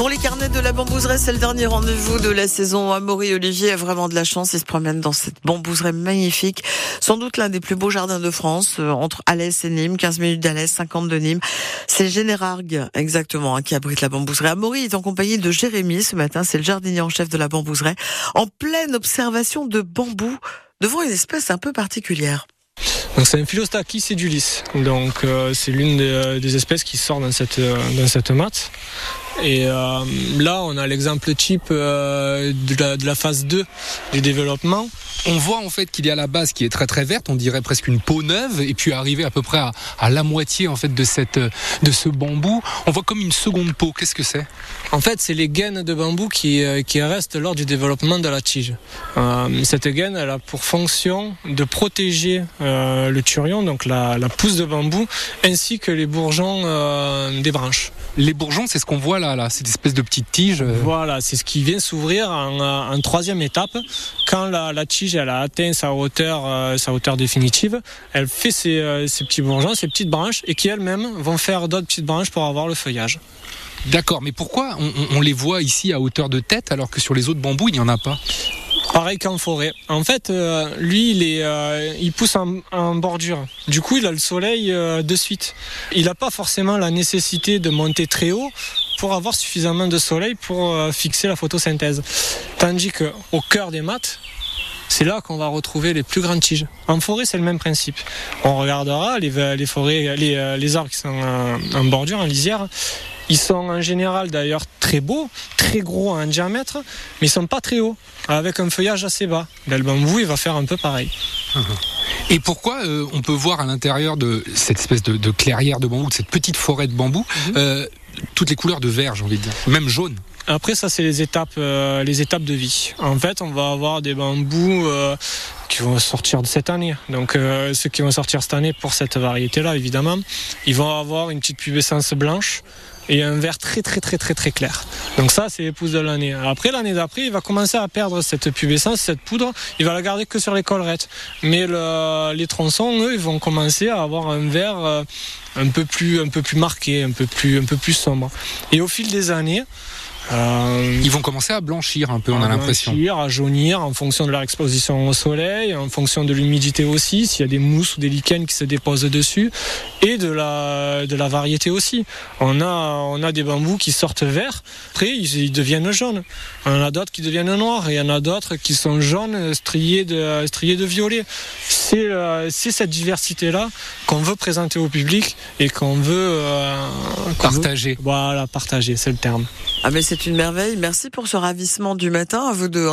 Pour les carnets de la bambouseraie, c'est le dernier rendez-vous de la saison. Amaury Olivier a vraiment de la chance. Il se promène dans cette bambouseraie magnifique. Sans doute l'un des plus beaux jardins de France, euh, entre Alès et Nîmes, 15 minutes d'Alès, 50 de Nîmes. C'est Générargues, exactement, hein, qui abrite la bambouseraie. Amaury est en compagnie de Jérémy ce matin. C'est le jardinier en chef de la bambouseraie. En pleine observation de bambou devant une espèce un peu particulière. C'est un Philostachys sedulis. Donc euh, c'est l'une des, euh, des espèces qui sort dans cette euh, dans cette. Et euh, là, on a l'exemple type euh, de, la, de la phase 2 du développement. On voit en fait qu'il y a la base qui est très très verte, on dirait presque une peau neuve, et puis arriver à peu près à, à la moitié en fait de cette de ce bambou, on voit comme une seconde peau. Qu'est-ce que c'est? En fait, c'est les gaines de bambou qui, euh, qui restent lors du développement de la tige. Euh, cette gaine, elle a pour fonction de protéger euh, le turion, donc la, la pousse de bambou, ainsi que les bourgeons euh, des branches. Les bourgeons, c'est ce qu'on voit là, là, cette espèce de petite tige. Voilà, c'est ce qui vient s'ouvrir en, en troisième étape. Quand la, la tige elle a atteint sa hauteur, euh, sa hauteur définitive, elle fait ses, euh, ses petits bourgeons, ses petites branches, et qui elles-mêmes vont faire d'autres petites branches pour avoir le feuillage. D'accord, mais pourquoi on, les voit ici à hauteur de tête alors que sur les autres bambous il n'y en a pas? Pareil qu'en forêt. En fait, euh, lui, il, est, euh, il pousse en, en bordure. Du coup, il a le soleil euh, de suite. Il n'a pas forcément la nécessité de monter très haut pour avoir suffisamment de soleil pour fixer la photosynthèse. Tandis que au cœur des maths, c'est là qu'on va retrouver les plus grandes tiges. En forêt, c'est le même principe. On regardera les, les forêts, les, euh, les arbres qui sont en, en bordure, en lisière. Ils sont en général d'ailleurs très beaux, très gros en diamètre, mais ils sont pas très hauts, avec un feuillage assez bas. Là, le bambou, il va faire un peu pareil. Et pourquoi euh, on peut voir à l'intérieur de cette espèce de, de clairière de bambou, de cette petite forêt de bambou, euh, toutes les couleurs de vert, j'ai envie de dire, même jaune Après, ça, c'est les étapes, euh, les étapes de vie. En fait, on va avoir des bambous euh, qui vont sortir de cette année. Donc, euh, ceux qui vont sortir cette année pour cette variété-là, évidemment, ils vont avoir une petite pubescence blanche et un vert très très très très très clair. Donc ça, c'est l'épouse de l'année. Après, l'année d'après, il va commencer à perdre cette pubescence, cette poudre. Il va la garder que sur les collerettes. Mais le- les tronçons, eux, ils vont commencer à avoir un vert euh, un peu plus un peu plus marqué, un peu plus un peu plus sombre. Et au fil des années, euh, Ils vont commencer à blanchir un peu, on a l'impression. blanchir, à jaunir en fonction de leur exposition au soleil, en fonction de l'humidité aussi, s'il y a des mousses ou des lichens qui se déposent dessus, et de la, de la variété aussi. On a, on a des bambous qui sortent verts, après ils, ils deviennent jaunes. On en a d'autres qui deviennent noirs, et il y en a d'autres qui sont jaunes striés de, striés de violet. C'est euh, c'est cette diversité-là qu'on veut présenter au public et qu'on veut, euh, qu'on veut- Partagé. Voilà, partager, c'est le terme. Ah mais c'est une merveille. Merci pour ce ravissement du matin à vous deux. hein.